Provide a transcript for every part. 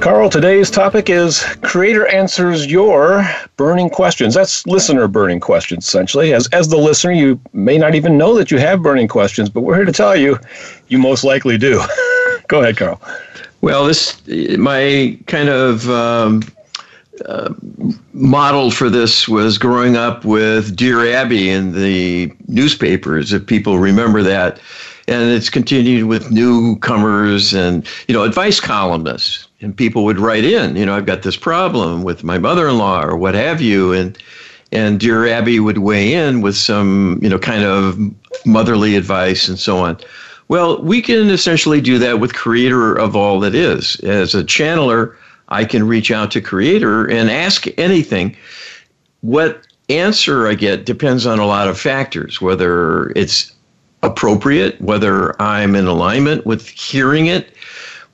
Carl, today's topic is Creator answers your burning questions. That's listener burning questions, essentially. As, as the listener, you may not even know that you have burning questions, but we're here to tell you you most likely do. Go ahead, Carl. Well, this, my kind of um, uh, model for this was growing up with Dear Abby in the newspapers, if people remember that. And it's continued with newcomers and, you know, advice columnists and people would write in, you know, I've got this problem with my mother-in-law or what have you, and and dear Abby would weigh in with some, you know, kind of motherly advice and so on. Well, we can essentially do that with Creator of all that is. As a channeler, I can reach out to Creator and ask anything. What answer I get depends on a lot of factors, whether it's appropriate, whether I'm in alignment with hearing it,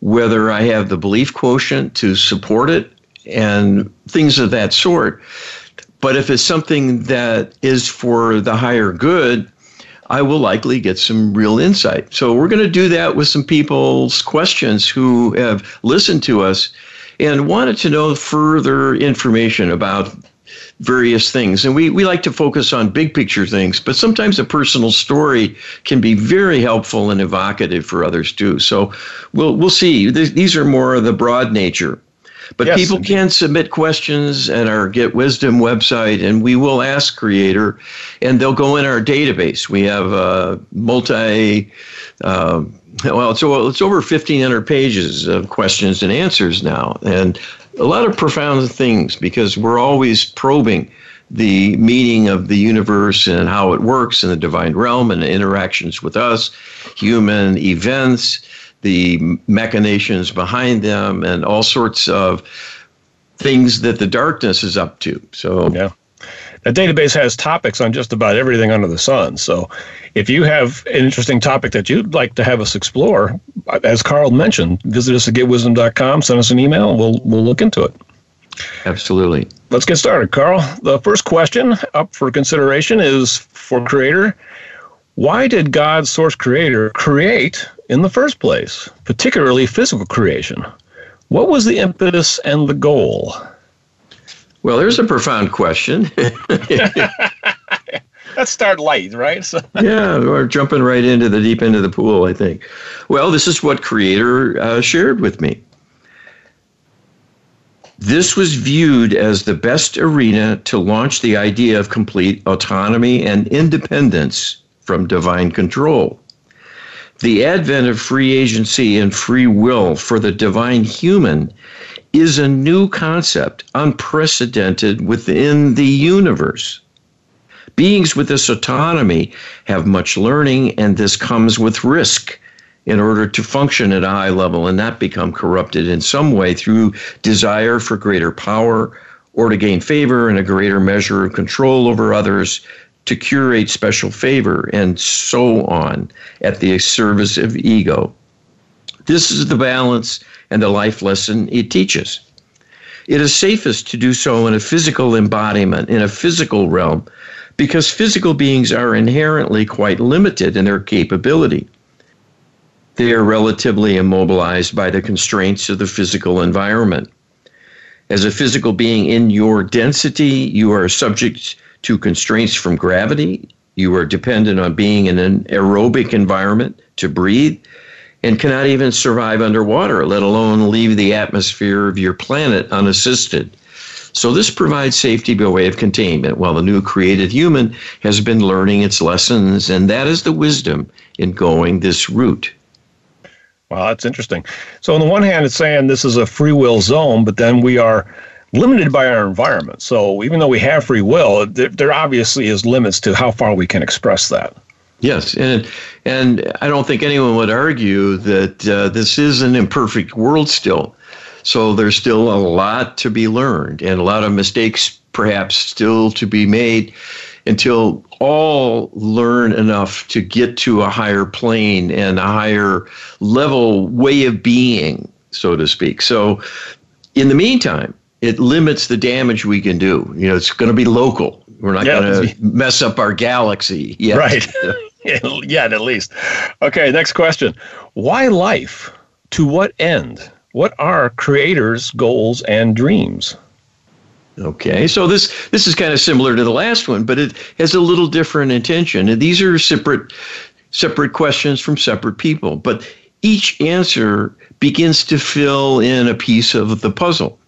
whether I have the belief quotient to support it, and things of that sort. But if it's something that is for the higher good, I will likely get some real insight. So we're going to do that with some people's questions who have listened to us and wanted to know further information about various things. And we, we like to focus on big picture things, but sometimes a personal story can be very helpful and evocative for others too. So we'll, we'll see. These are more of the broad nature. But yes, people can submit questions at our Get Wisdom website, and we will ask Creator, and they'll go in our database. We have a multi, uh, well, it's, it's over 1,500 pages of questions and answers now. And a lot of profound things because we're always probing the meaning of the universe and how it works in the divine realm and interactions with us, human events, the machinations behind them, and all sorts of things that the darkness is up to. So, yeah. That database has topics on just about everything under the sun. So, if you have an interesting topic that you'd like to have us explore, as Carl mentioned, visit us at getwisdom.com, send us an email, we'll, we'll look into it. Absolutely. Let's get started, Carl. The first question up for consideration is for Creator. Why did God, source creator, create in the first place, particularly physical creation? What was the impetus and the goal? Well, there's a profound question. let's start light, right? So. yeah, we're jumping right into the deep end of the pool, I think. Well, this is what Creator uh, shared with me. This was viewed as the best arena to launch the idea of complete autonomy and independence from divine control. The advent of free agency and free will for the divine human is a new concept, unprecedented within the universe. Beings with this autonomy have much learning, and this comes with risk in order to function at a high level and not become corrupted in some way through desire for greater power or to gain favor and a greater measure of control over others, to curate special favor, and so on at the service of ego. This is the balance and the life lesson it teaches. It is safest to do so in a physical embodiment, in a physical realm, because physical beings are inherently quite limited in their capability. They are relatively immobilized by the constraints of the physical environment. As a physical being in your density, you are subject to constraints from gravity. You are dependent on being in an aerobic environment to breathe and cannot even survive underwater, let alone leave the atmosphere of your planet unassisted. So this provides safety by way of containment while the new created human has been learning its lessons, and that is the wisdom in going this route. Wow, that's interesting. So on the one hand, it's saying this is a free will zone, but then we are limited by our environment. So even though we have free will, there, there obviously is limits to how far we can express that. Yes, and and I don't think anyone would argue that uh, this is an imperfect world still. So there's still a lot to be learned and a lot of mistakes perhaps still to be made until all learn enough to get to a higher plane and a higher level way of being, so to speak. So, in the meantime, it limits the damage we can do. You know, it's going to be local. We're not yeah, going to mess up our galaxy. Yet. Right. yeah, at least. Okay, next question. Why life? To what end? What are creators' goals and dreams? Okay, so this this is kind of similar to the last one, but it has a little different intention. And these are separate separate questions from separate people, but each answer begins to fill in a piece of the puzzle.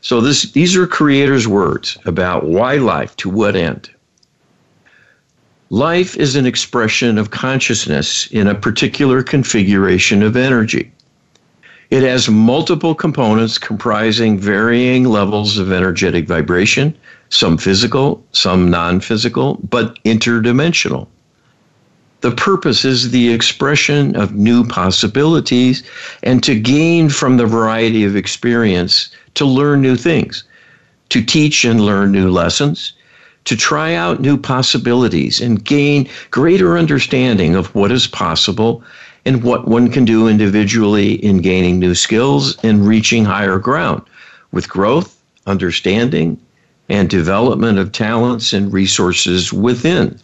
So this these are creators' words about why life, to what end. Life is an expression of consciousness in a particular configuration of energy. It has multiple components comprising varying levels of energetic vibration, some physical, some non physical, but interdimensional. The purpose is the expression of new possibilities and to gain from the variety of experience to learn new things, to teach and learn new lessons, to try out new possibilities and gain greater understanding of what is possible and what one can do individually in gaining new skills and reaching higher ground with growth, understanding, and development of talents and resources within,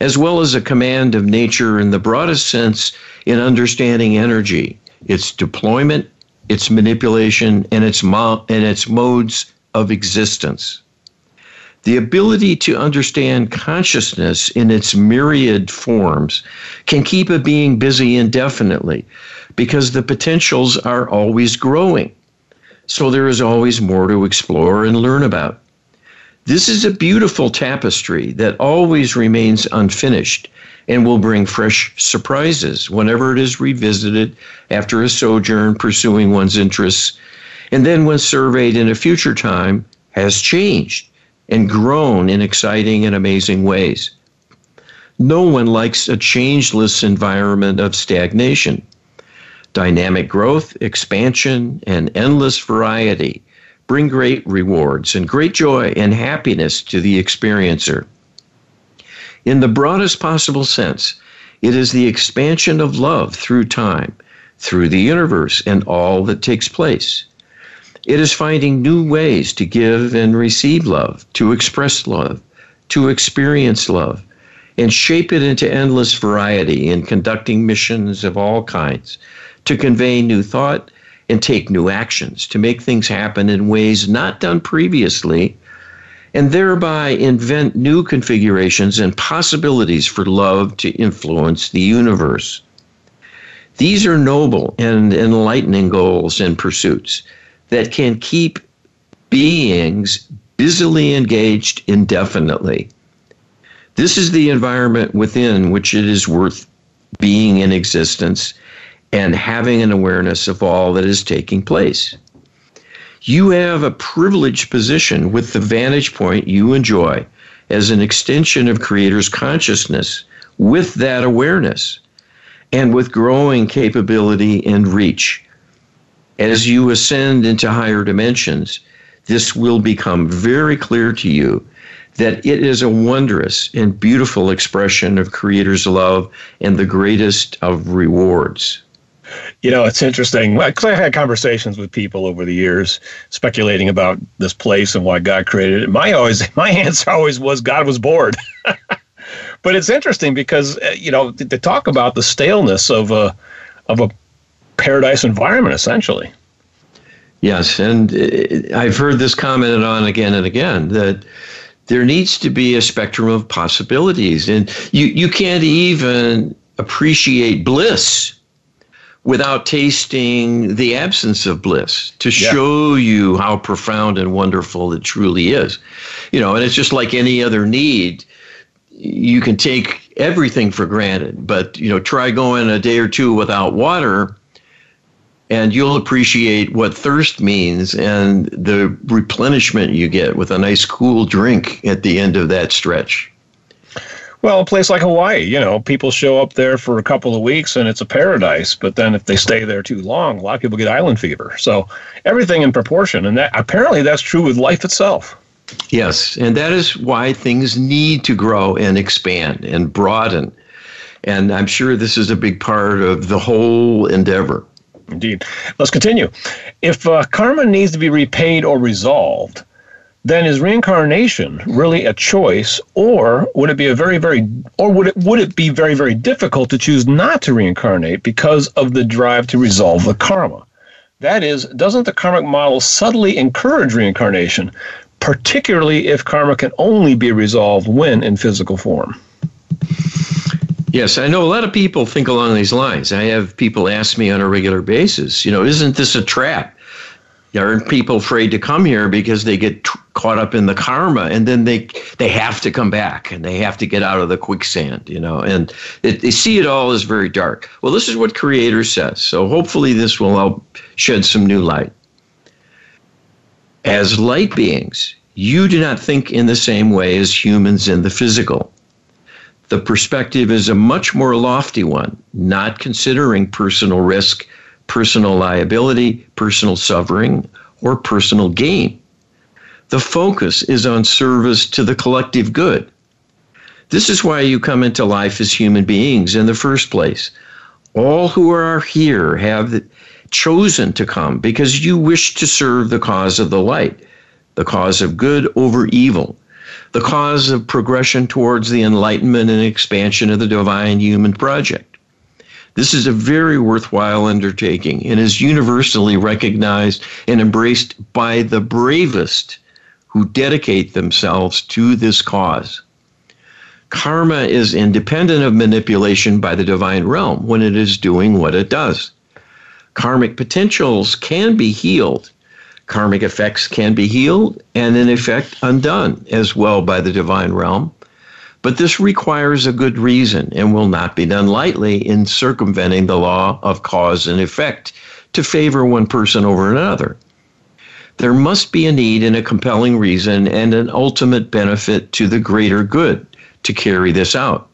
as well as a command of nature in the broadest sense in understanding energy, its deployment, its manipulation, and its, mo- and its modes of existence. The ability to understand consciousness in its myriad forms can keep a being busy indefinitely because the potentials are always growing. So there is always more to explore and learn about. This is a beautiful tapestry that always remains unfinished and will bring fresh surprises whenever it is revisited after a sojourn pursuing one's interests, and then when surveyed in a future time has changed and grown in exciting and amazing ways. No one likes a changeless environment of stagnation. Dynamic growth, expansion, and endless variety bring great rewards and great joy and happiness to the experiencer. In the broadest possible sense, it is the expansion of love through time, through the universe, and all that takes place. It is finding new ways to give and receive love, to express love, to experience love, and shape it into endless variety in conducting missions of all kinds, to convey new thought and take new actions, to make things happen in ways not done previously, and thereby invent new configurations and possibilities for love to influence the universe. These are noble and enlightening goals and pursuits that can keep beings busily engaged indefinitely. This is the environment within which it is worth being in existence and having an awareness of all that is taking place. You have a privileged position with the vantage point you enjoy as an extension of Creator's consciousness with that awareness and with growing capability and reach as you ascend into higher dimensions, this will become very clear to you that it is a wondrous and beautiful expression of Creator's love and the greatest of rewards. You know, it's interesting because I've had conversations with people over the years speculating about this place and why God created it. My always, my answer always was God was bored. but it's interesting because uh, you know to, to talk about the staleness of a of a paradise environment, essentially. Yes, and uh, I've heard this commented on again and again that there needs to be a spectrum of possibilities, and you you can't even appreciate bliss without tasting the absence of bliss to yeah. show you how profound and wonderful it truly is. You know, and it's just like any other need. You can take everything for granted, but you know, try going a day or two without water and you'll appreciate what thirst means and the replenishment you get with a nice cool drink at the end of that stretch. Well, a place like Hawaii, you know, people show up there for a couple of weeks and it's a paradise. But then if they stay there too long, a lot of people get island fever. So everything in proportion. And that apparently that's true with life itself. Yes. And that is why things need to grow and expand and broaden. And I'm sure this is a big part of the whole endeavor. Indeed. Let's continue. If uh, karma needs to be repaid or resolved, then is reincarnation really a choice or would it be a very very or would it would it be very very difficult to choose not to reincarnate because of the drive to resolve the karma that is doesn't the karmic model subtly encourage reincarnation particularly if karma can only be resolved when in physical form Yes, I know a lot of people think along these lines. I have people ask me on a regular basis, you know, isn't this a trap? Aren't people afraid to come here because they get t- caught up in the karma, and then they they have to come back and they have to get out of the quicksand, you know? And it, they see it all as very dark. Well, this is what Creator says, so hopefully this will help shed some new light. As light beings, you do not think in the same way as humans in the physical. The perspective is a much more lofty one, not considering personal risk personal liability, personal suffering, or personal gain. The focus is on service to the collective good. This is why you come into life as human beings in the first place. All who are here have chosen to come because you wish to serve the cause of the light, the cause of good over evil, the cause of progression towards the enlightenment and expansion of the divine human project. This is a very worthwhile undertaking and is universally recognized and embraced by the bravest who dedicate themselves to this cause. Karma is independent of manipulation by the divine realm when it is doing what it does. Karmic potentials can be healed. Karmic effects can be healed and, in effect, undone as well by the divine realm but this requires a good reason and will not be done lightly in circumventing the law of cause and effect to favor one person over another. There must be a need and a compelling reason and an ultimate benefit to the greater good to carry this out.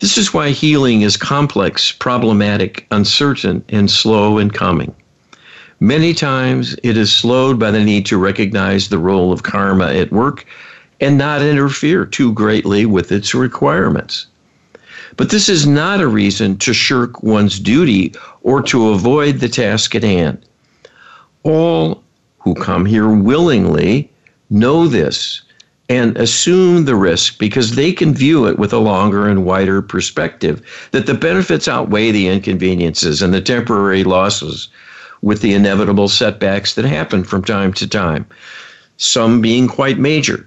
This is why healing is complex, problematic, uncertain, and slow in coming. Many times it is slowed by the need to recognize the role of karma at work and not interfere too greatly with its requirements. But this is not a reason to shirk one's duty or to avoid the task at hand. All who come here willingly know this and assume the risk because they can view it with a longer and wider perspective that the benefits outweigh the inconveniences and the temporary losses with the inevitable setbacks that happen from time to time, some being quite major.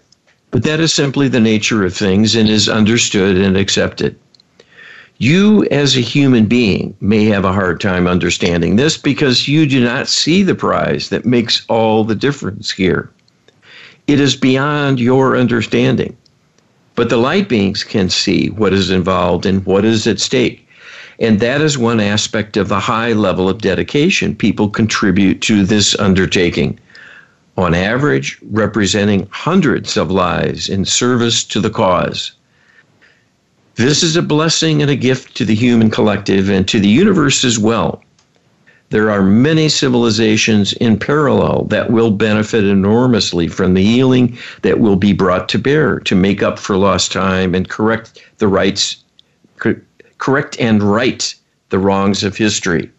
But that is simply the nature of things and is understood and accepted. You, as a human being, may have a hard time understanding this because you do not see the prize that makes all the difference here. It is beyond your understanding. But the light beings can see what is involved and what is at stake. And that is one aspect of the high level of dedication people contribute to this undertaking on average, representing hundreds of lives in service to the cause. This is a blessing and a gift to the human collective and to the universe as well. There are many civilizations in parallel that will benefit enormously from the healing that will be brought to bear to make up for lost time and correct the rights correct and right the wrongs of history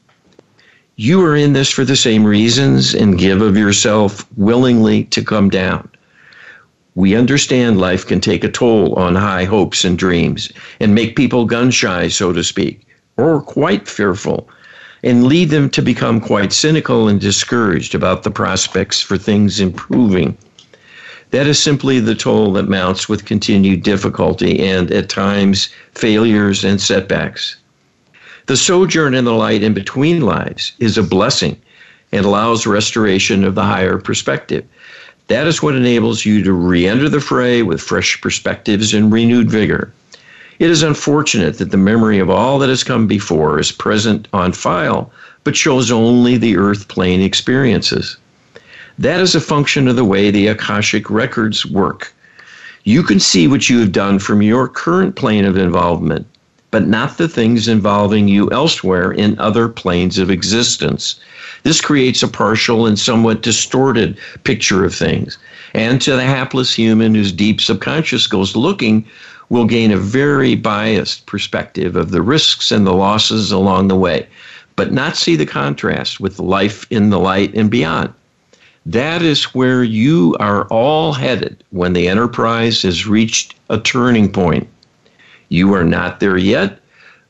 you are in this for the same reasons and give of yourself willingly to come down. We understand life can take a toll on high hopes and dreams and make people gun shy, so to speak, or quite fearful, and lead them to become quite cynical and discouraged about the prospects for things improving. That is simply the toll that mounts with continued difficulty and, at times, failures and setbacks. The sojourn in the light in between lives is a blessing and allows restoration of the higher perspective. That is what enables you to re enter the fray with fresh perspectives and renewed vigor. It is unfortunate that the memory of all that has come before is present on file, but shows only the earth plane experiences. That is a function of the way the Akashic records work. You can see what you have done from your current plane of involvement, but not the things involving you elsewhere in other planes of existence. This creates a partial and somewhat distorted picture of things. And to the hapless human whose deep subconscious goes looking, will gain a very biased perspective of the risks and the losses along the way, but not see the contrast with life in the light and beyond. That is where you are all headed when the enterprise has reached a turning point. You are not there yet,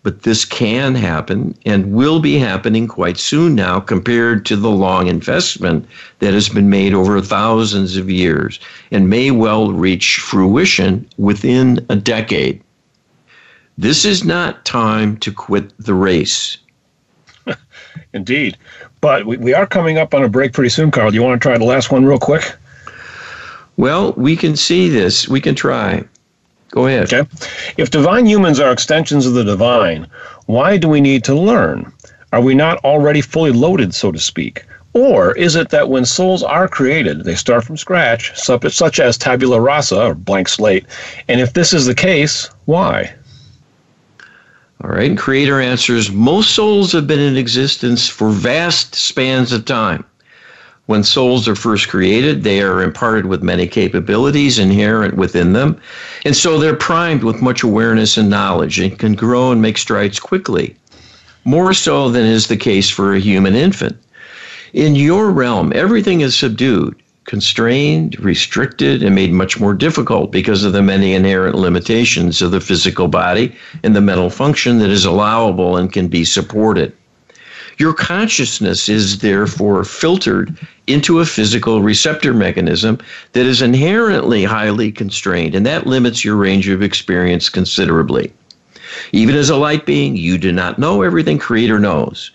but this can happen and will be happening quite soon now compared to the long investment that has been made over thousands of years and may well reach fruition within a decade. This is not time to quit the race. Indeed. But we, we are coming up on a break pretty soon, Carl. Do you want to try the last one real quick? Well, we can see this. We can try. Go ahead. Okay. If divine humans are extensions of the divine, why do we need to learn? Are we not already fully loaded, so to speak? Or is it that when souls are created, they start from scratch, such as tabula rasa or blank slate? And if this is the case, why? All right. Creator answers most souls have been in existence for vast spans of time. When souls are first created, they are imparted with many capabilities inherent within them. And so they're primed with much awareness and knowledge and can grow and make strides quickly, more so than is the case for a human infant. In your realm, everything is subdued, constrained, restricted, and made much more difficult because of the many inherent limitations of the physical body and the mental function that is allowable and can be supported. Your consciousness is therefore filtered into a physical receptor mechanism that is inherently highly constrained, and that limits your range of experience considerably. Even as a light being, you do not know everything Creator knows.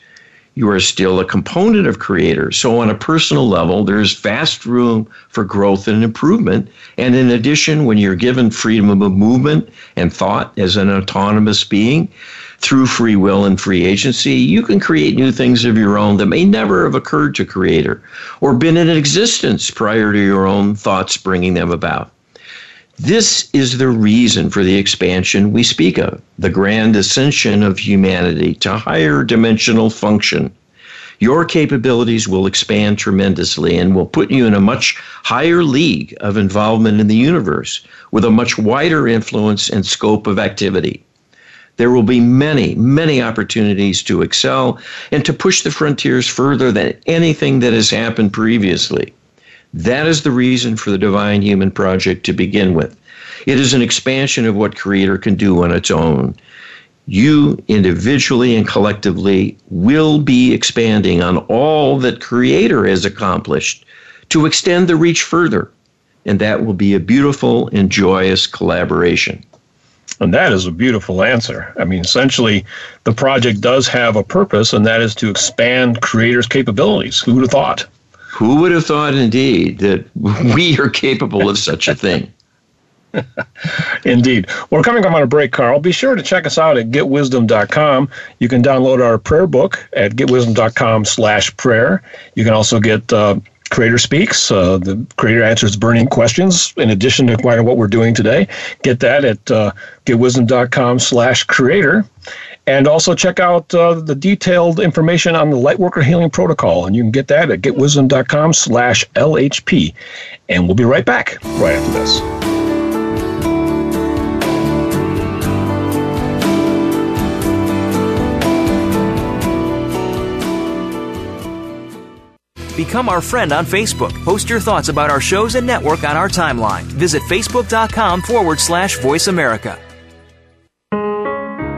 You are still a component of Creator. So, on a personal level, there's vast room for growth and improvement. And in addition, when you're given freedom of movement and thought as an autonomous being, through free will and free agency, you can create new things of your own that may never have occurred to creator or been in existence prior to your own thoughts bringing them about. This is the reason for the expansion we speak of, the grand ascension of humanity to higher dimensional function. Your capabilities will expand tremendously and will put you in a much higher league of involvement in the universe with a much wider influence and scope of activity there will be many, many opportunities to excel and to push the frontiers further than anything that has happened previously. That is the reason for the Divine Human Project to begin with. It is an expansion of what Creator can do on its own. You individually and collectively will be expanding on all that Creator has accomplished to extend the reach further. And that will be a beautiful and joyous collaboration. And that is a beautiful answer. I mean, essentially, the project does have a purpose, and that is to expand creators' capabilities. Who would have thought? Who would have thought, indeed, that we are capable of such a thing? Indeed. We're coming up on a break, Carl. Be sure to check us out at getwisdom.com. You can download our prayer book at getwisdom.com slash prayer. You can also get uh, Creator Speaks. Uh, the Creator answers burning questions in addition to what we're doing today. Get that at uh, getwisdom.com slash creator. And also check out uh, the detailed information on the Lightworker Healing Protocol. And you can get that at getwisdom.com slash LHP. And we'll be right back right after this. Become our friend on Facebook. Post your thoughts about our shows and network on our timeline. Visit facebook.com forward slash voice America.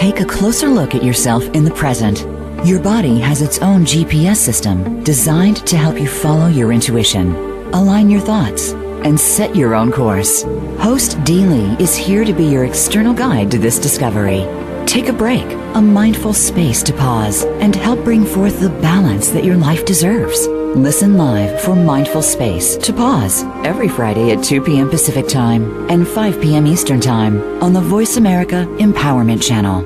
Take a closer look at yourself in the present. Your body has its own GPS system designed to help you follow your intuition, align your thoughts, and set your own course. Host Dee Lee is here to be your external guide to this discovery. Take a break, a mindful space to pause, and help bring forth the balance that your life deserves. Listen live for Mindful Space to Pause every Friday at 2 p.m. Pacific Time and 5 p.m. Eastern Time on the Voice America Empowerment Channel.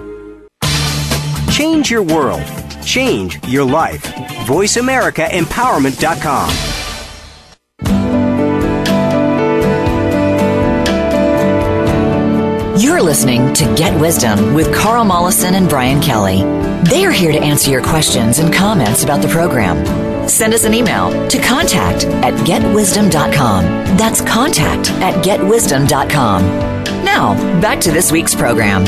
Change your world. Change your life. VoiceAmericaEmpowerment.com. You're listening to Get Wisdom with Carl Mollison and Brian Kelly. They are here to answer your questions and comments about the program. Send us an email to contact at getwisdom.com. That's contact at getwisdom.com. Now, back to this week's program.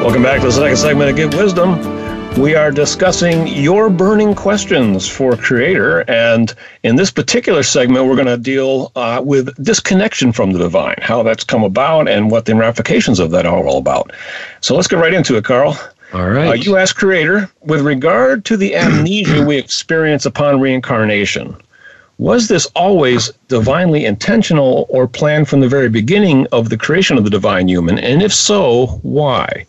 Welcome back to the second segment of Get Wisdom. We are discussing your burning questions for Creator, and in this particular segment, we're going to deal uh, with disconnection from the divine, how that's come about, and what the ramifications of that are all about. So let's get right into it, Carl. All right. Uh, you ask Creator, with regard to the amnesia we experience upon reincarnation, was this always divinely intentional or planned from the very beginning of the creation of the divine human? And if so, why?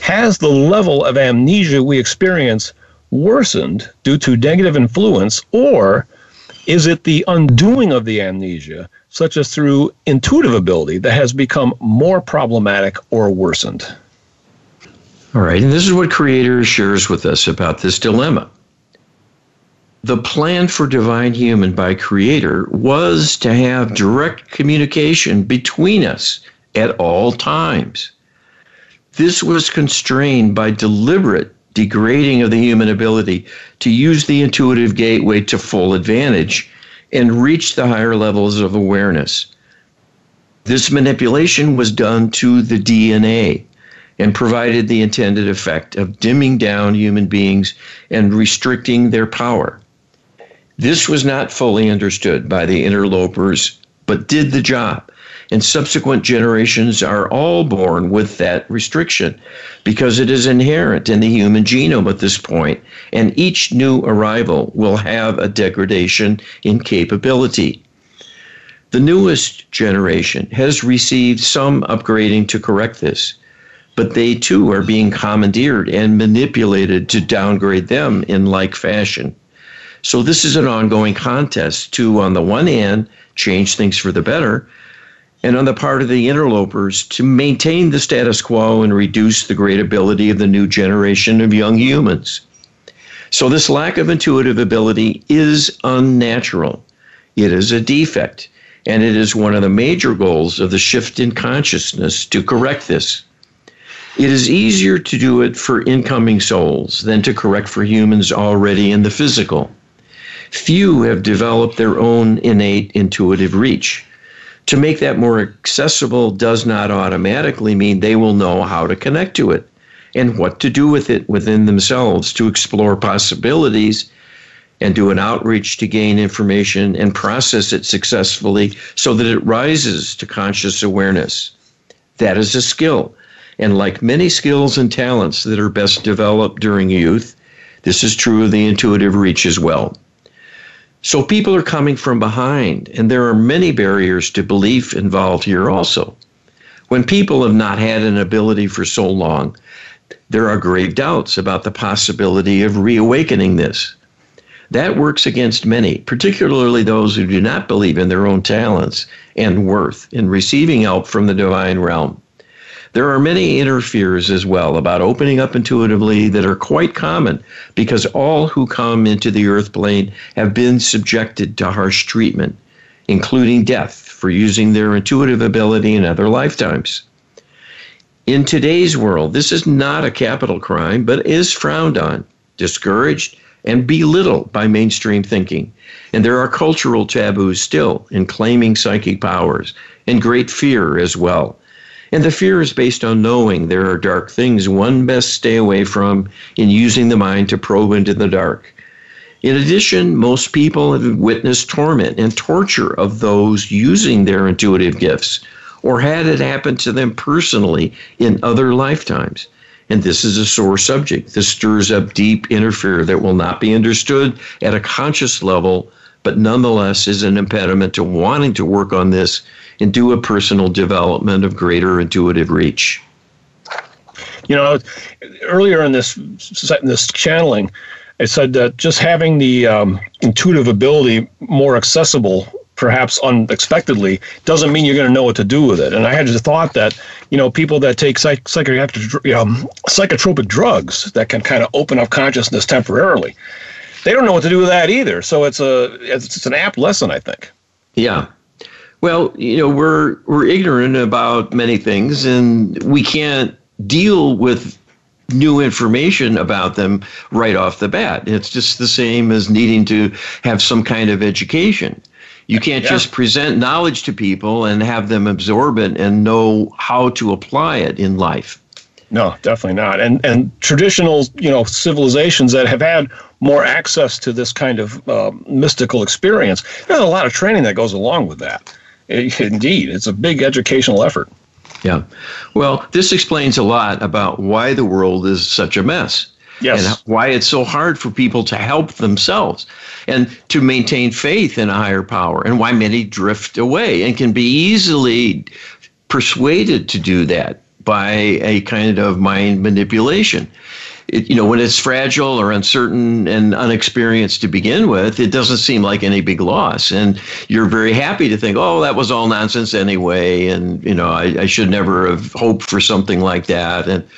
Has the level of amnesia we experience worsened due to negative influence, or is it the undoing of the amnesia, such as through intuitive ability, that has become more problematic or worsened? All right, and this is what Creator shares with us about this dilemma. The plan for Divine Human by Creator was to have direct communication between us at all times. This was constrained by deliberate degrading of the human ability to use the intuitive gateway to full advantage and reach the higher levels of awareness. This manipulation was done to the DNA and provided the intended effect of dimming down human beings and restricting their power. This was not fully understood by the interlopers, but did the job and subsequent generations are all born with that restriction because it is inherent in the human genome at this point, and each new arrival will have a degradation in capability. The newest generation has received some upgrading to correct this, but they too are being commandeered and manipulated to downgrade them in like fashion. So, this is an ongoing contest to, on the one hand, change things for the better, and on the part of the interlopers to maintain the status quo and reduce the great ability of the new generation of young humans. So, this lack of intuitive ability is unnatural. It is a defect, and it is one of the major goals of the shift in consciousness to correct this. It is easier to do it for incoming souls than to correct for humans already in the physical. Few have developed their own innate intuitive reach to make that more accessible does not automatically mean they will know how to connect to it and what to do with it within themselves to explore possibilities and do an outreach to gain information and process it successfully so that it rises to conscious awareness. That is a skill. And like many skills and talents that are best developed during youth, this is true of the intuitive reach as well. So people are coming from behind, and there are many barriers to belief involved here also. When people have not had an ability for so long, there are grave doubts about the possibility of reawakening this. That works against many, particularly those who do not believe in their own talents and worth in receiving help from the divine realm. There are many inner fears as well about opening up intuitively that are quite common because all who come into the earth plane have been subjected to harsh treatment, including death for using their intuitive ability in other lifetimes. In today's world, this is not a capital crime, but is frowned on, discouraged, and belittled by mainstream thinking. And there are cultural taboos still in claiming psychic powers and great fear as well. And the fear is based on knowing there are dark things one best stay away from in using the mind to probe into the dark. In addition, most people have witnessed torment and torture of those using their intuitive gifts or had it happen to them personally in other lifetimes. And this is a sore subject. This stirs up deep inner fear that will not be understood at a conscious level, but nonetheless is an impediment to wanting to work on this and do a personal development of greater intuitive reach. You know, earlier in this in this channeling, I said that just having the um, intuitive ability more accessible, perhaps unexpectedly, doesn't mean you're going to know what to do with it. And I had just thought that, you know, people that take psych- psychiatric, um, psychotropic drugs that can kind of open up consciousness temporarily, they don't know what to do with that either. So it's a it's an apt lesson, I think. Yeah, well, you know, we're we're ignorant about many things, and we can't deal with new information about them right off the bat. It's just the same as needing to have some kind of education. You can't yeah. just present knowledge to people and have them absorb it and know how to apply it in life. No, definitely not. And and traditional, you know, civilizations that have had more access to this kind of uh, mystical experience, there's a lot of training that goes along with that. Indeed, it's a big educational effort. Yeah. Well, this explains a lot about why the world is such a mess. Yes. And why it's so hard for people to help themselves and to maintain faith in a higher power, and why many drift away and can be easily persuaded to do that by a kind of mind manipulation it, you know, when it's fragile or uncertain and unexperienced to begin with, it doesn't seem like any big loss. And you're very happy to think, oh, that was all nonsense anyway. And, you know, I, I should never have hoped for something like that. And,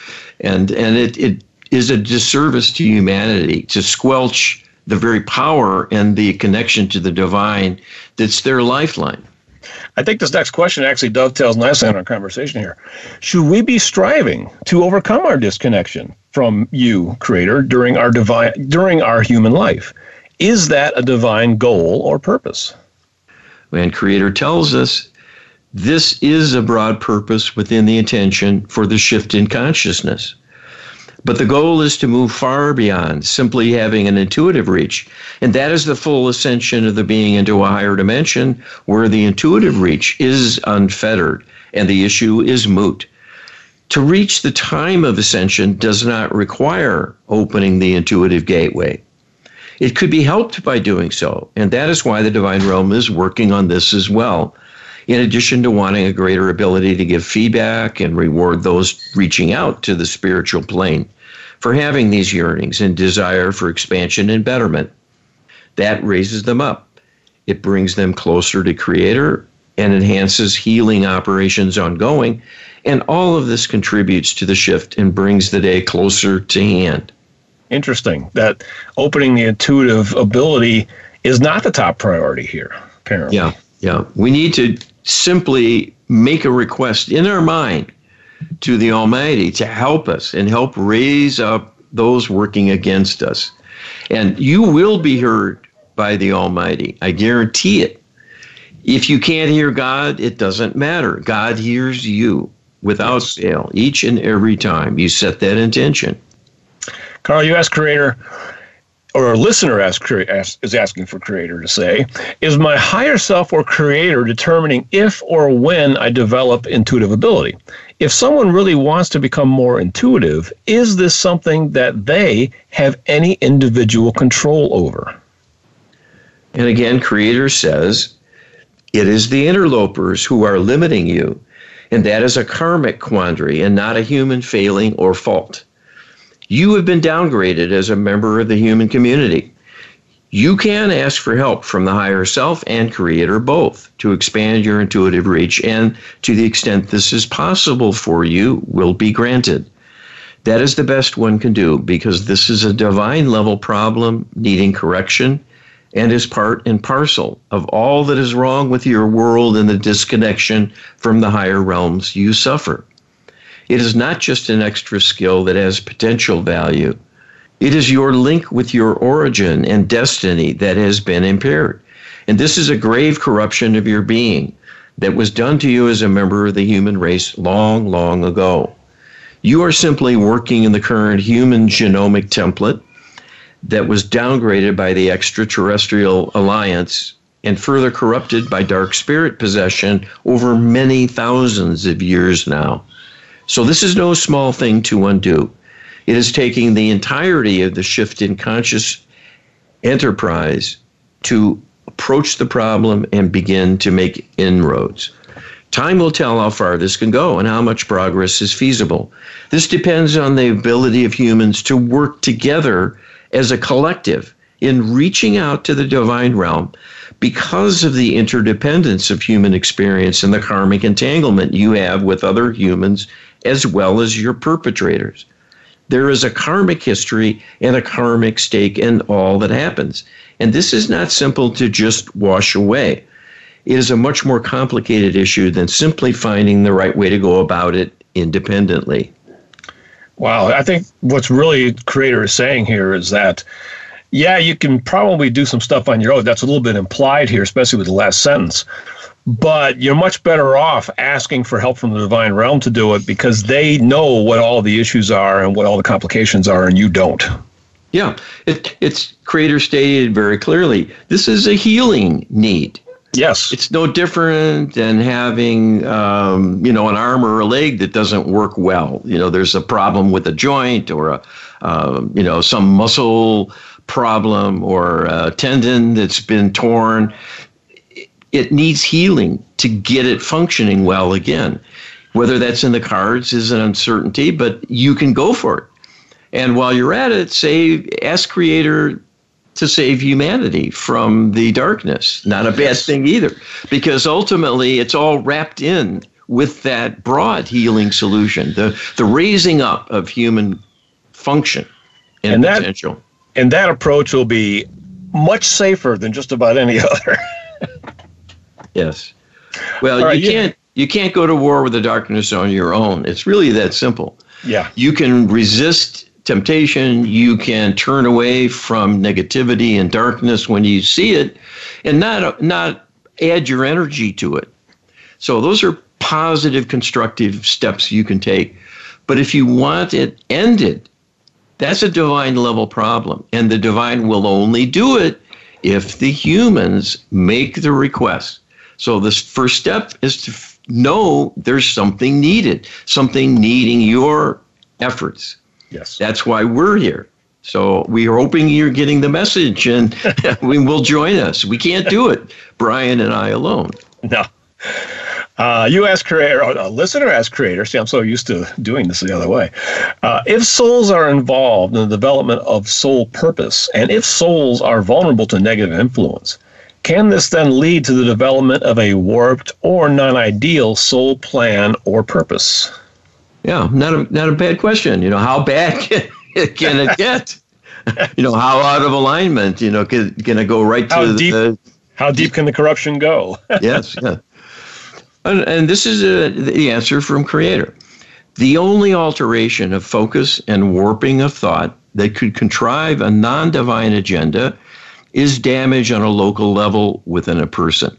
and, and it, it is a disservice to humanity to squelch the very power and the connection to the divine that's their lifeline. I think this next question actually dovetails nicely on our conversation here. Should we be striving to overcome our disconnection from you, Creator, during our divine during our human life? Is that a divine goal or purpose? And Creator tells us this is a broad purpose within the intention for the shift in consciousness. But the goal is to move far beyond simply having an intuitive reach. And that is the full ascension of the being into a higher dimension where the intuitive reach is unfettered and the issue is moot. To reach the time of ascension does not require opening the intuitive gateway. It could be helped by doing so, and that is why the divine realm is working on this as well. In addition to wanting a greater ability to give feedback and reward those reaching out to the spiritual plane for having these yearnings and desire for expansion and betterment, that raises them up. It brings them closer to Creator and enhances healing operations ongoing and all of this contributes to the shift and brings the day closer to hand. Interesting. That opening the intuitive ability is not the top priority here, apparently. Yeah, yeah. We need to simply make a request in our mind to the Almighty to help us and help raise up those working against us. And you will be heard by the Almighty. I guarantee it. If you can't hear God, it doesn't matter. God hears you without fail, each and every time you set that intention. Carl, you ask Creator, or a listener ask, is asking for Creator to say, is my higher self or Creator determining if or when I develop intuitive ability? If someone really wants to become more intuitive, is this something that they have any individual control over? And again, Creator says, it is the interlopers who are limiting you and that is a karmic quandary and not a human failing or fault. You have been downgraded as a member of the human community. You can ask for help from the higher self and creator both to expand your intuitive reach, and to the extent this is possible for you, will be granted. That is the best one can do because this is a divine level problem needing correction and is part and parcel of all that is wrong with your world and the disconnection from the higher realms you suffer. It is not just an extra skill that has potential value. It is your link with your origin and destiny that has been impaired. And this is a grave corruption of your being that was done to you as a member of the human race long, long ago. You are simply working in the current human genomic template that was downgraded by the extraterrestrial alliance and further corrupted by dark spirit possession over many thousands of years now. So, this is no small thing to undo. It is taking the entirety of the shift in conscious enterprise to approach the problem and begin to make inroads. Time will tell how far this can go and how much progress is feasible. This depends on the ability of humans to work together as a collective in reaching out to the divine realm because of the interdependence of human experience and the karmic entanglement you have with other humans as well as your perpetrators. There is a karmic history and a karmic stake in all that happens. And this is not simple to just wash away. It is a much more complicated issue than simply finding the right way to go about it independently. Wow, I think what's really creator is saying here is that yeah, you can probably do some stuff on your own. That's a little bit implied here, especially with the last sentence. But you're much better off asking for help from the divine realm to do it because they know what all the issues are and what all the complications are, and you don't. Yeah, it, it's creator stated very clearly. This is a healing need. Yes, it's no different than having um, you know an arm or a leg that doesn't work well. You know, there's a problem with a joint or a uh, you know some muscle problem or a tendon that's been torn. It needs healing to get it functioning well again. Whether that's in the cards is an uncertainty, but you can go for it. And while you're at it, say, ask Creator to save humanity from the darkness. Not a bad thing either, because ultimately it's all wrapped in with that broad healing solution, the, the raising up of human function and, and that, potential. And that approach will be much safer than just about any other. Yes. Well, right, you can't you can't go to war with the darkness on your own. It's really that simple. Yeah. You can resist temptation. You can turn away from negativity and darkness when you see it, and not not add your energy to it. So those are positive, constructive steps you can take. But if you want it ended, that's a divine level problem, and the divine will only do it if the humans make the request. So the first step is to know there's something needed, something needing your efforts. Yes. That's why we're here. So we are hoping you're getting the message and we will join us. We can't do it, Brian and I alone. No. Uh, you ask creator, a listener asked creator. See, I'm so used to doing this the other way. Uh, if souls are involved in the development of soul purpose, and if souls are vulnerable to negative influence, can this then lead to the development of a warped or non ideal soul plan or purpose? Yeah, not a not a bad question. You know, how bad can, can it get? you know, how out of alignment? You know, can, can it go right how to deep, the? How deep can the corruption go? yes, yeah. And, and this is a, the answer from Creator. The only alteration of focus and warping of thought that could contrive a non divine agenda is damage on a local level within a person.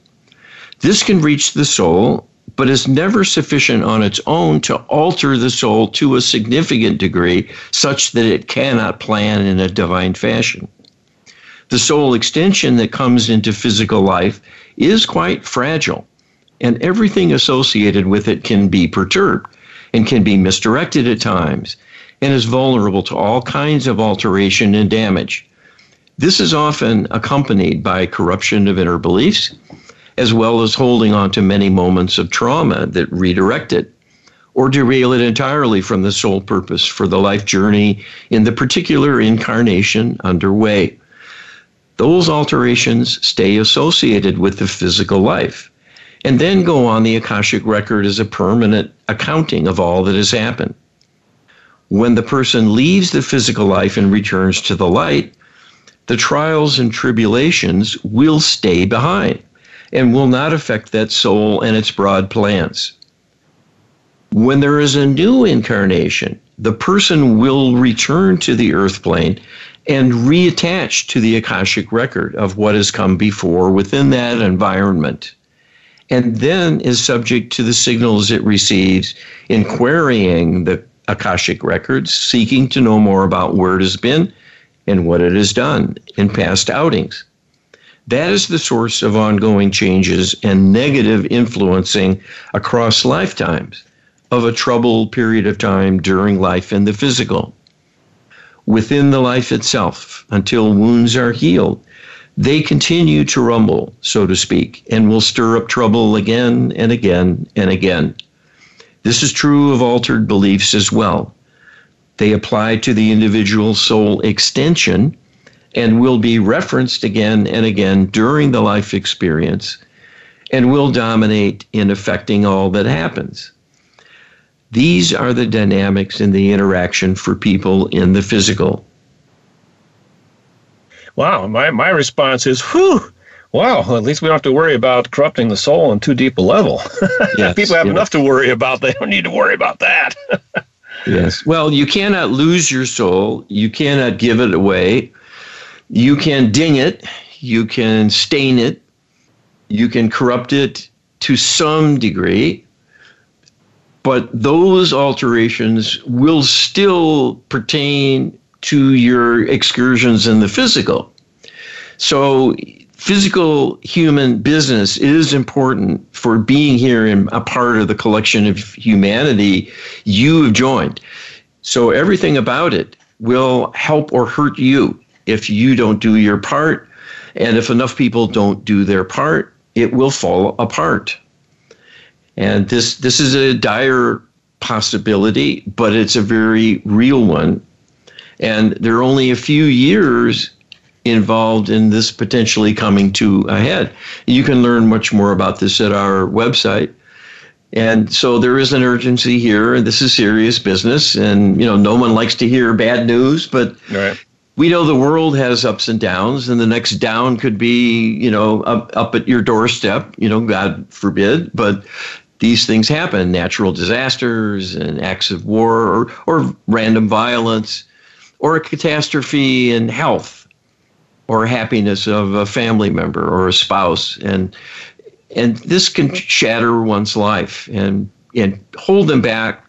This can reach the soul but is never sufficient on its own to alter the soul to a significant degree such that it cannot plan in a divine fashion. The soul extension that comes into physical life is quite fragile, and everything associated with it can be perturbed and can be misdirected at times and is vulnerable to all kinds of alteration and damage. This is often accompanied by corruption of inner beliefs as well as holding on to many moments of trauma that redirect it or derail it entirely from the sole purpose for the life journey in the particular incarnation underway. Those alterations stay associated with the physical life and then go on the Akashic record as a permanent accounting of all that has happened. When the person leaves the physical life and returns to the light, the trials and tribulations will stay behind and will not affect that soul and its broad plans. When there is a new incarnation, the person will return to the earth plane and reattach to the Akashic record of what has come before within that environment. And then is subject to the signals it receives in querying the Akashic records, seeking to know more about where it has been and what it has done in past outings. That is the source of ongoing changes and negative influencing across lifetimes of a troubled period of time during life in the physical. Within the life itself, until wounds are healed, they continue to rumble, so to speak, and will stir up trouble again and again and again. This is true of altered beliefs as well. They apply to the individual soul extension and will be referenced again and again during the life experience and will dominate in affecting all that happens. These are the dynamics in the interaction for people in the physical. Wow, my, my response is, whew, wow, at least we don't have to worry about corrupting the soul on too deep a level. Yes, people have yeah. enough to worry about. They don't need to worry about that. yes. Well, you cannot lose your soul. You cannot give it away. You can ding it, you can stain it, you can corrupt it to some degree, but those alterations will still pertain to your excursions in the physical. So, physical human business is important for being here and a part of the collection of humanity you have joined. So, everything about it will help or hurt you if you don't do your part. And if enough people don't do their part, it will fall apart. And this, this is a dire possibility, but it's a very real one. And there are only a few years involved in this potentially coming to a head. You can learn much more about this at our website. And so there is an urgency here, and this is serious business. And you know, no one likes to hear bad news, but right we know the world has ups and downs, and the next down could be, you know, up, up at your doorstep, you know, God forbid. But these things happen natural disasters and acts of war or, or random violence or a catastrophe in health or happiness of a family member or a spouse. And, and this can shatter one's life and, and hold them back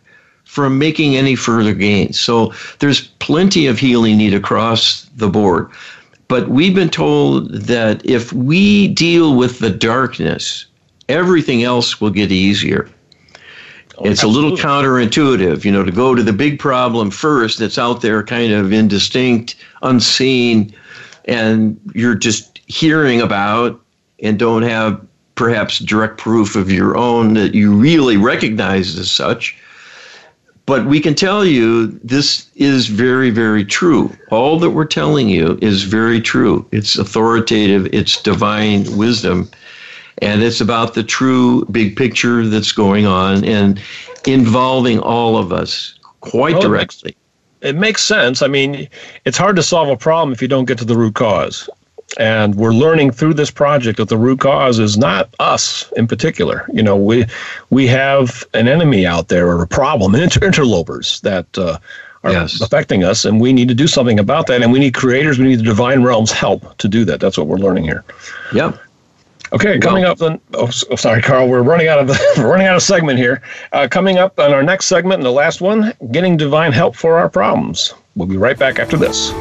from making any further gains. So there's plenty of healing need across the board. But we've been told that if we deal with the darkness, everything else will get easier. Oh, it's absolutely. a little counterintuitive, you know, to go to the big problem first that's out there kind of indistinct, unseen, and you're just hearing about and don't have perhaps direct proof of your own that you really recognize as such. But we can tell you this is very, very true. All that we're telling you is very true. It's authoritative, it's divine wisdom, and it's about the true big picture that's going on and involving all of us quite well, directly. It makes, sense. I mean, it's hard to solve a problem if you don't get to the root cause. And we're learning through this project that the root cause is not us in particular. You know, we we have an enemy out there or a problem, inter- interlopers that uh, are yes. affecting us, and we need to do something about that. And we need creators, we need the divine realm's help to do that. That's what we're learning here. Yep. Okay, coming well, up then. Oh, sorry, Carl. We're running out of the we're running out of segment here. Uh, coming up on our next segment and the last one, getting divine help for our problems. We'll be right back after this.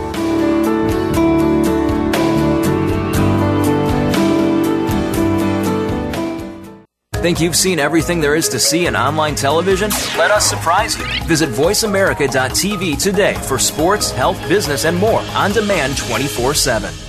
Think you've seen everything there is to see in online television? Let us surprise you. Visit VoiceAmerica.tv today for sports, health, business, and more on demand 24 7.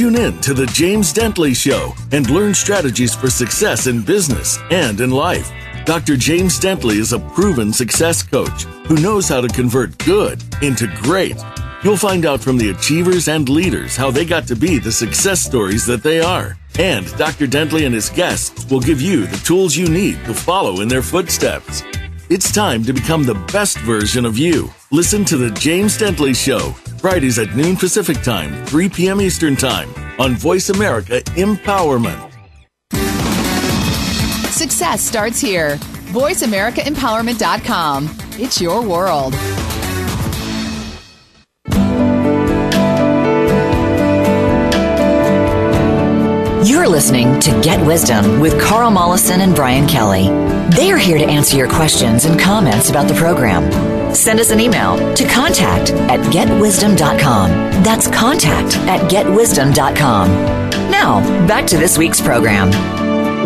Tune in to The James Dentley Show and learn strategies for success in business and in life. Dr. James Dentley is a proven success coach who knows how to convert good into great You'll find out from the achievers and leaders how they got to be the success stories that they are. And Dr. Dentley and his guests will give you the tools you need to follow in their footsteps. It's time to become the best version of you. Listen to The James Dentley Show, Fridays at noon Pacific Time, 3 p.m. Eastern Time on Voice America Empowerment. Success starts here. VoiceAmericaEmpowerment.com. It's your world. You're listening to Get Wisdom with Carl Mollison and Brian Kelly. They are here to answer your questions and comments about the program. Send us an email to contact at getwisdom.com. That's contact at getwisdom.com. Now, back to this week's program.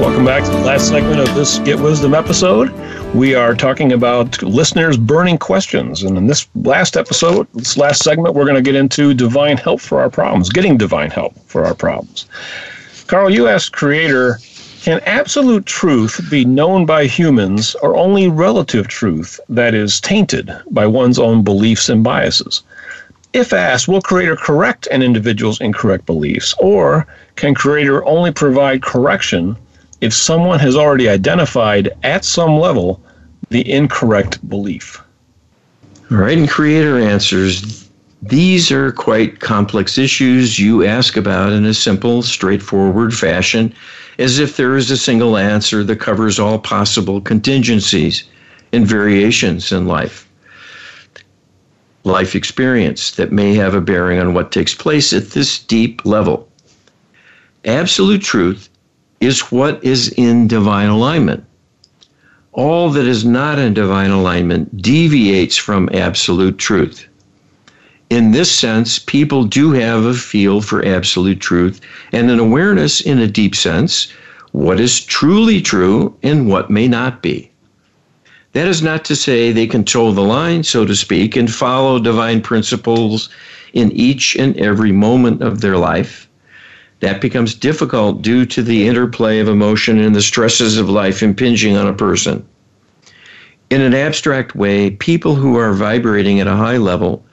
Welcome back to the last segment of this Get Wisdom episode. We are talking about listeners' burning questions. And in this last episode, this last segment, we're going to get into divine help for our problems, getting divine help for our problems. Carl, you asked Creator, can absolute truth be known by humans or only relative truth that is tainted by one's own beliefs and biases? If asked, will Creator correct an individual's incorrect beliefs, or can Creator only provide correction if someone has already identified at some level the incorrect belief? All right, and Creator answers these are quite complex issues you ask about in a simple, straightforward fashion, as if there is a single answer that covers all possible contingencies and variations in life. Life experience that may have a bearing on what takes place at this deep level. Absolute truth is what is in divine alignment. All that is not in divine alignment deviates from absolute truth in this sense, people do have a feel for absolute truth and an awareness in a deep sense what is truly true and what may not be. That is not to say they control the line, so to speak, and follow divine principles in each and every moment of their life. That becomes difficult due to the interplay of emotion and the stresses of life impinging on a person. In an abstract way, people who are vibrating at a high level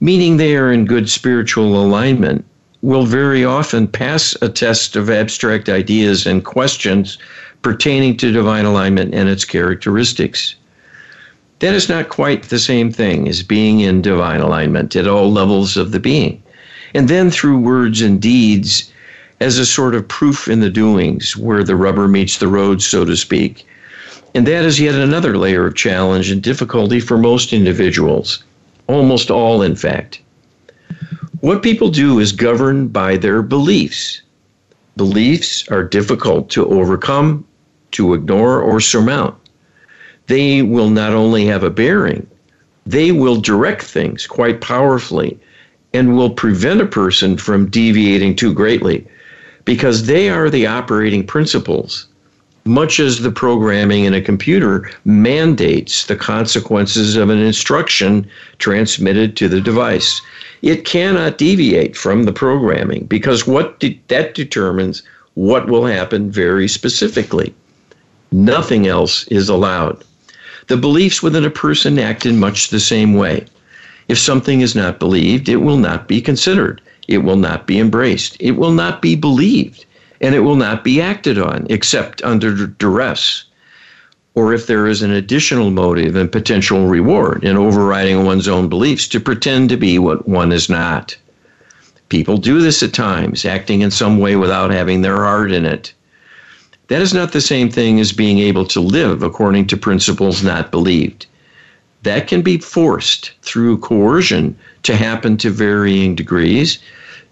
meaning they are in good spiritual alignment, will very often pass a test of abstract ideas and questions pertaining to divine alignment and its characteristics. That is not quite the same thing as being in divine alignment at all levels of the being. And then through words and deeds, as a sort of proof in the doings, where the rubber meets the road, so to speak. And that is yet another layer of challenge and difficulty for most individuals almost all, in fact. What people do is governed by their beliefs. Beliefs are difficult to overcome, to ignore, or surmount. They will not only have a bearing, they will direct things quite powerfully and will prevent a person from deviating too greatly because they are the operating principles much as the programming in a computer mandates the consequences of an instruction transmitted to the device. It cannot deviate from the programming because what de- that determines what will happen very specifically. Nothing else is allowed. The beliefs within a person act in much the same way. If something is not believed, it will not be considered. It will not be embraced. It will not be believed and it will not be acted on except under duress or if there is an additional motive and potential reward in overriding one's own beliefs to pretend to be what one is not. People do this at times, acting in some way without having their heart in it. That is not the same thing as being able to live according to principles not believed. That can be forced through coercion to happen to varying degrees,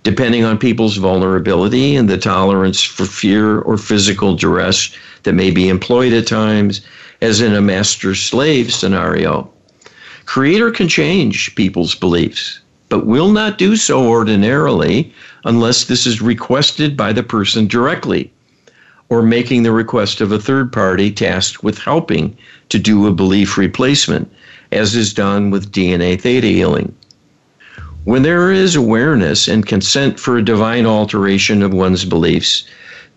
depending on people's vulnerability and the tolerance for fear or physical duress that may be employed at times, as in a master slave scenario. Creator can change people's beliefs, but will not do so ordinarily unless this is requested by the person directly or making the request of a third party tasked with helping to do a belief replacement, as is done with DNA theta healing. When there is awareness and consent for a divine alteration of one's beliefs,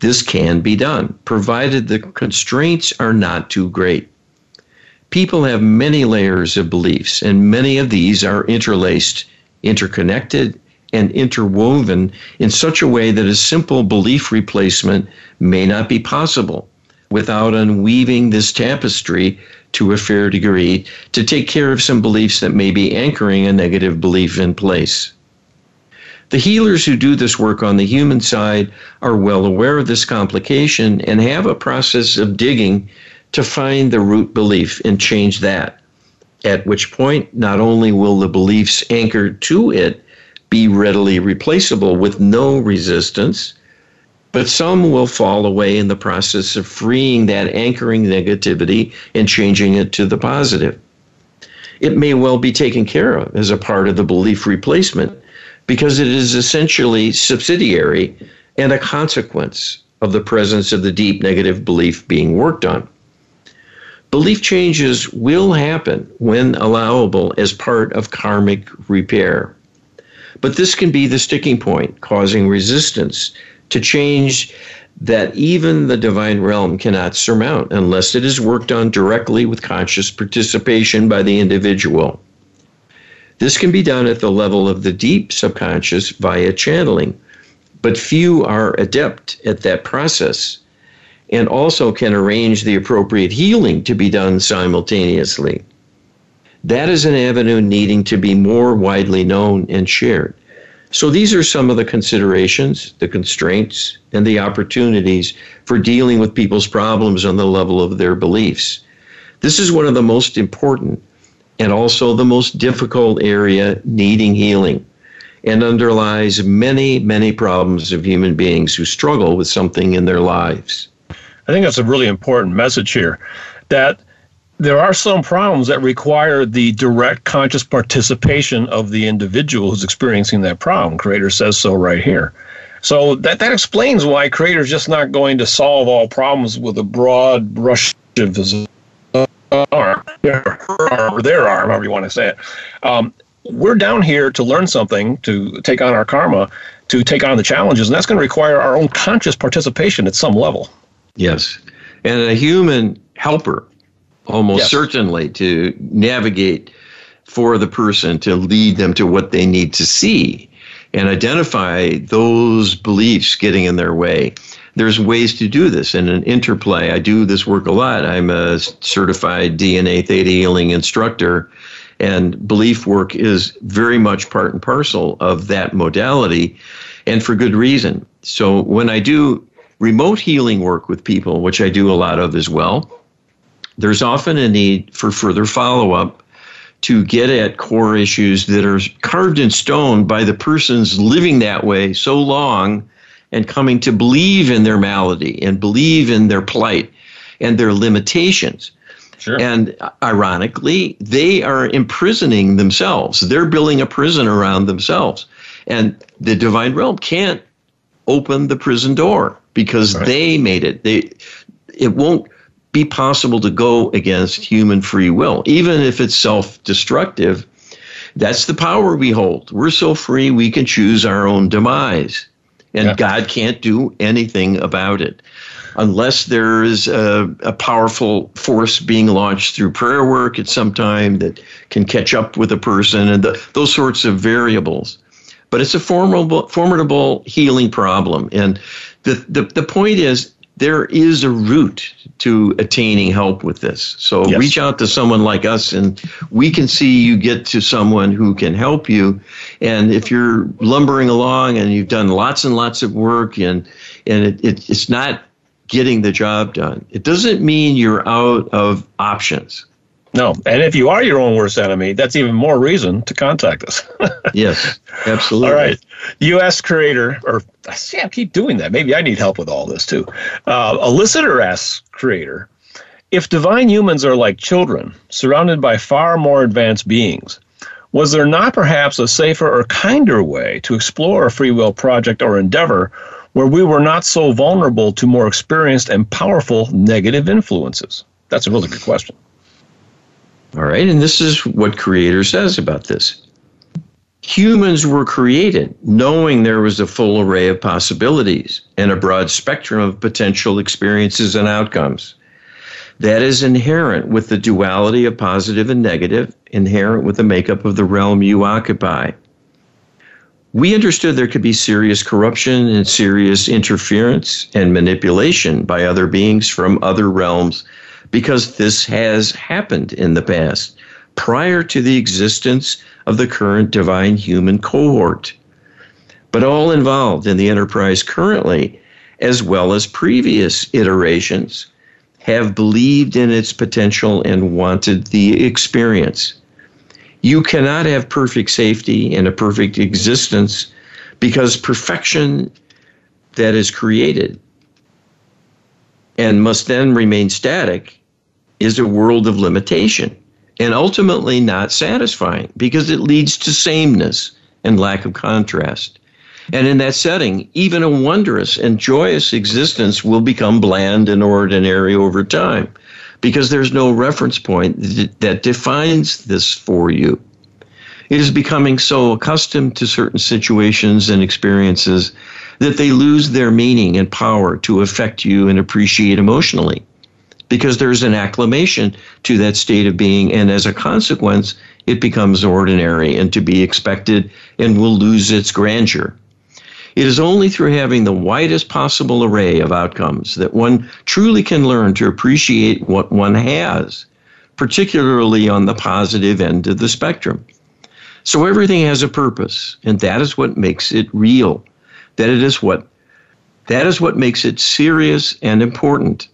this can be done, provided the constraints are not too great. People have many layers of beliefs, and many of these are interlaced, interconnected, and interwoven in such a way that a simple belief replacement may not be possible without unweaving this tapestry to a fair degree to take care of some beliefs that may be anchoring a negative belief in place. The healers who do this work on the human side are well aware of this complication and have a process of digging to find the root belief and change that. At which point, not only will the beliefs anchored to it be readily replaceable with no resistance, but some will fall away in the process of freeing that anchoring negativity and changing it to the positive. It may well be taken care of as a part of the belief replacement because it is essentially subsidiary and a consequence of the presence of the deep negative belief being worked on. Belief changes will happen when allowable as part of karmic repair. But this can be the sticking point, causing resistance to change that even the divine realm cannot surmount unless it is worked on directly with conscious participation by the individual. This can be done at the level of the deep subconscious via channeling, but few are adept at that process and also can arrange the appropriate healing to be done simultaneously. That is an avenue needing to be more widely known and shared. So these are some of the considerations, the constraints, and the opportunities for dealing with people's problems on the level of their beliefs. This is one of the most important and also the most difficult area needing healing and underlies many, many problems of human beings who struggle with something in their lives. I think that's a really important message here that there are some problems that require the direct conscious participation of the individual who's experiencing that problem. Creator says so right here. So that, that explains why Creator is just not going to solve all problems with a broad brush of his arm, or their arm, however you want to say it. Um, we're down here to learn something, to take on our karma, to take on the challenges, and that's going to require our own conscious participation at some level. Yes. And a human helper almost yes. certainly to navigate for the person to lead them to what they need to see and identify those beliefs getting in their way. There's ways to do this in an interplay. I do this work a lot. I'm a certified DNA theta healing instructor, and belief work is very much part and parcel of that modality, and for good reason. So when I do remote healing work with people, which I do a lot of as well, there's often a need for further follow up to get at core issues that are carved in stone by the persons living that way so long and coming to believe in their malady and believe in their plight and their limitations. Sure. And ironically, they are imprisoning themselves. They're building a prison around themselves. And the divine realm can't open the prison door because right. they made it. They it won't be possible to go against human free will, even if it's self destructive. That's the power we hold. We're so free we can choose our own demise. And yeah. God can't do anything about it unless there is a, a, powerful force being launched through prayer work at some time that can catch up with a person and the, those sorts of variables. But it's a formidable, formidable healing problem. And the, the, the point is, there is a route to attaining help with this. So yes. reach out to someone like us and we can see you get to someone who can help you. And if you're lumbering along and you've done lots and lots of work and, and it, it, it's not getting the job done, it doesn't mean you're out of options. No, and if you are your own worst enemy, that's even more reason to contact us. yes, absolutely. All right. U.S. creator, or see, I keep doing that. Maybe I need help with all this too. Uh, a listener asks creator, If divine humans are like children, surrounded by far more advanced beings, was there not perhaps a safer or kinder way to explore a free will project or endeavor where we were not so vulnerable to more experienced and powerful negative influences? That's a really good question. All right, and this is what Creator says about this. Humans were created knowing there was a full array of possibilities and a broad spectrum of potential experiences and outcomes. That is inherent with the duality of positive and negative, inherent with the makeup of the realm you occupy. We understood there could be serious corruption and serious interference and manipulation by other beings from other realms because this has happened in the past prior to the existence of the current divine human cohort. But all involved in the enterprise currently, as well as previous iterations, have believed in its potential and wanted the experience. You cannot have perfect safety and a perfect existence because perfection that is created and must then remain static is a world of limitation and ultimately not satisfying because it leads to sameness and lack of contrast. And in that setting, even a wondrous and joyous existence will become bland and ordinary over time because there's no reference point that defines this for you. It is becoming so accustomed to certain situations and experiences that they lose their meaning and power to affect you and appreciate emotionally because there's an acclimation to that state of being. And as a consequence, it becomes ordinary and to be expected and will lose its grandeur. It is only through having the widest possible array of outcomes that one truly can learn to appreciate what one has, particularly on the positive end of the spectrum. So everything has a purpose, and that is what makes it real. That it is what that is what makes it serious and important.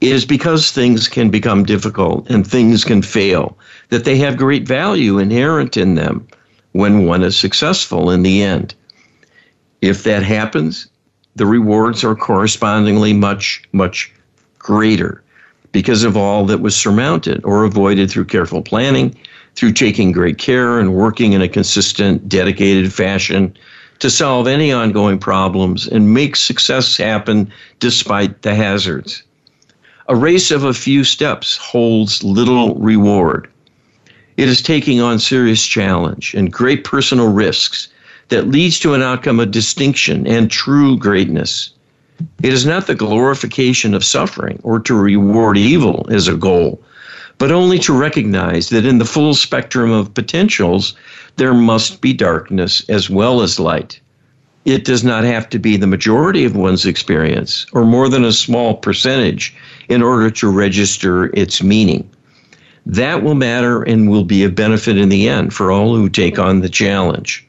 Is because things can become difficult and things can fail that they have great value inherent in them when one is successful in the end. If that happens, the rewards are correspondingly much, much greater because of all that was surmounted or avoided through careful planning, through taking great care and working in a consistent, dedicated fashion to solve any ongoing problems and make success happen despite the hazards. A race of a few steps holds little reward. It is taking on serious challenge and great personal risks that leads to an outcome of distinction and true greatness. It is not the glorification of suffering or to reward evil as a goal, but only to recognize that in the full spectrum of potentials, there must be darkness as well as light. It does not have to be the majority of one's experience or more than a small percentage in order to register its meaning. That will matter and will be a benefit in the end for all who take on the challenge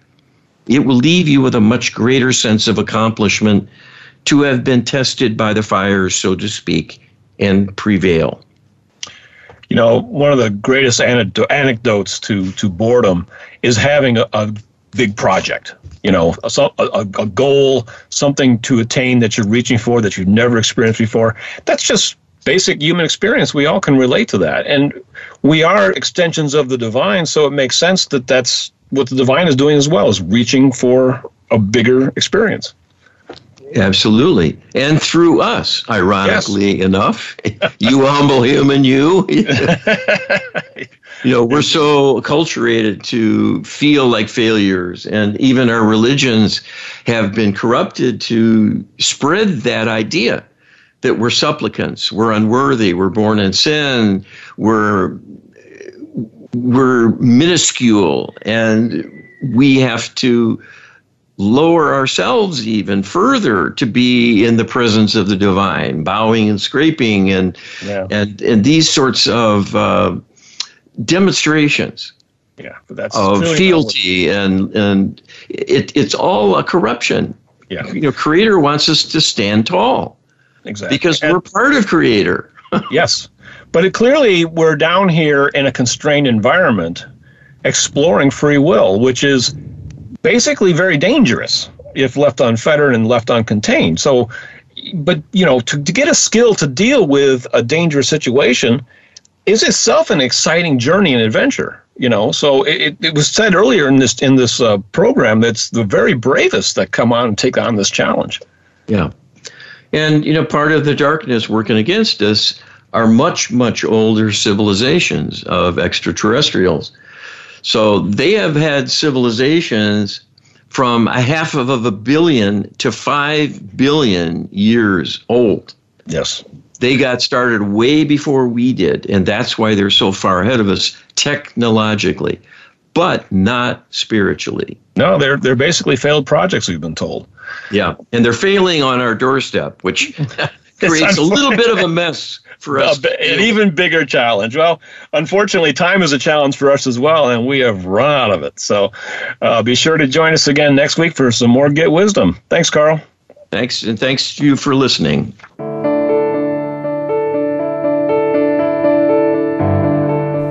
it will leave you with a much greater sense of accomplishment to have been tested by the fires, so to speak, and prevail. You know, one of the greatest anecdotes to, to boredom is having a, a big project. You know, a, a, a goal, something to attain that you're reaching for that you've never experienced before. That's just basic human experience. We all can relate to that. And we are extensions of the divine, so it makes sense that that's what the divine is doing as well, is reaching for a bigger experience. Absolutely. And through us, ironically yes. enough, you humble human, you. you know, we're so acculturated to feel like failures, and even our religions have been corrupted to spread that idea that we're supplicants, we're unworthy, we're born in sin, we're we're minuscule and we have to lower ourselves even further to be in the presence of the divine, bowing and scraping and yeah. and and these sorts of uh, demonstrations. Yeah, that's of fealty and and it it's all a corruption. Yeah, you know, Creator wants us to stand tall. Exactly, because and, we're part of Creator. yes, but it, clearly, we're down here in a constrained environment exploring free will, which is basically very dangerous if left unfettered and left uncontained. So but you know, to, to get a skill to deal with a dangerous situation is itself an exciting journey and adventure. You know, so it, it was said earlier in this in this uh, program that's the very bravest that come on and take on this challenge. Yeah, and you know, part of the darkness working against us are much much older civilizations of extraterrestrials. So they have had civilizations from a half of a billion to five billion years old. Yes. They got started way before we did, and that's why they're so far ahead of us technologically, but not spiritually. No, they're they're basically failed projects. We've been told. Yeah, and they're failing on our doorstep, which creates a little bit of a mess for us. an even bigger challenge. Well, unfortunately, time is a challenge for us as well, and we have run out of it. So uh, be sure to join us again next week for some more Get Wisdom. Thanks, Carl. Thanks, and thanks to you for listening.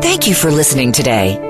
Thank you for listening today.